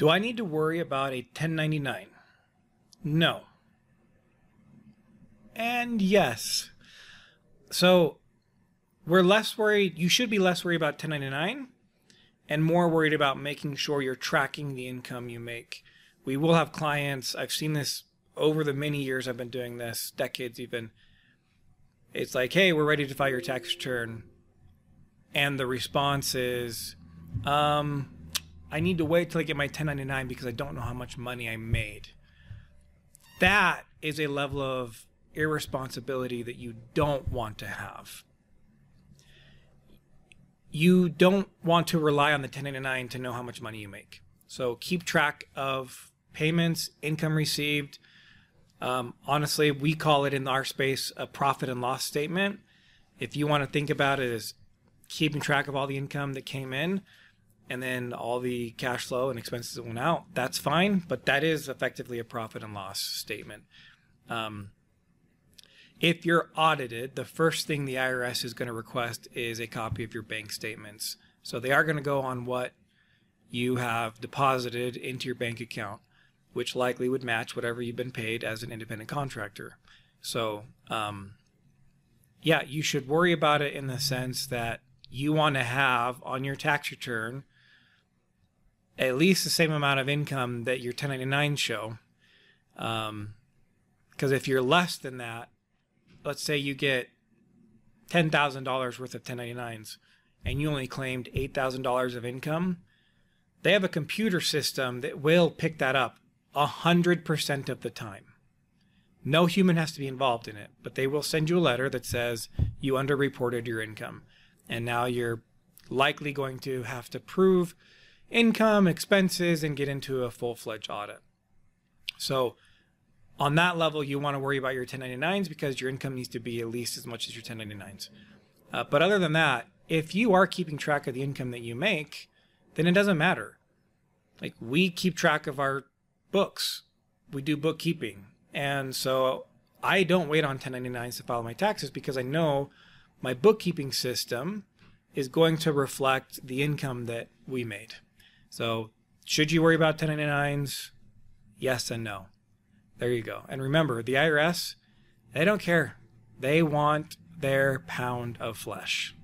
Do I need to worry about a 1099? No. And yes. So we're less worried, you should be less worried about 1099 and more worried about making sure you're tracking the income you make. We will have clients, I've seen this over the many years I've been doing this, decades even. It's like, hey, we're ready to file your tax return. And the response is, um, I need to wait till I get my 1099 because I don't know how much money I made. That is a level of irresponsibility that you don't want to have. You don't want to rely on the 1099 to know how much money you make. So keep track of payments, income received. Um, honestly, we call it in our space a profit and loss statement. If you want to think about it as keeping track of all the income that came in and then all the cash flow and expenses that went out, that's fine. But that is effectively a profit and loss statement. Um, if you're audited, the first thing the IRS is going to request is a copy of your bank statements. So they are going to go on what you have deposited into your bank account, which likely would match whatever you've been paid as an independent contractor. So, um, yeah, you should worry about it in the sense that you want to have on your tax return at least the same amount of income that your 1099 show. Because um, if you're less than that, let's say you get $10,000 worth of 1099s and you only claimed $8,000 of income, they have a computer system that will pick that up 100% of the time. No human has to be involved in it, but they will send you a letter that says you underreported your income. And now you're likely going to have to prove income, expenses, and get into a full fledged audit. So, on that level, you want to worry about your 1099s because your income needs to be at least as much as your 1099s. Uh, but other than that, if you are keeping track of the income that you make, then it doesn't matter. Like we keep track of our books, we do bookkeeping. And so I don't wait on 1099s to file my taxes because I know my bookkeeping system is going to reflect the income that we made. So, should you worry about 1099s? Yes and no. There you go. And remember, the IRS, they don't care. They want their pound of flesh.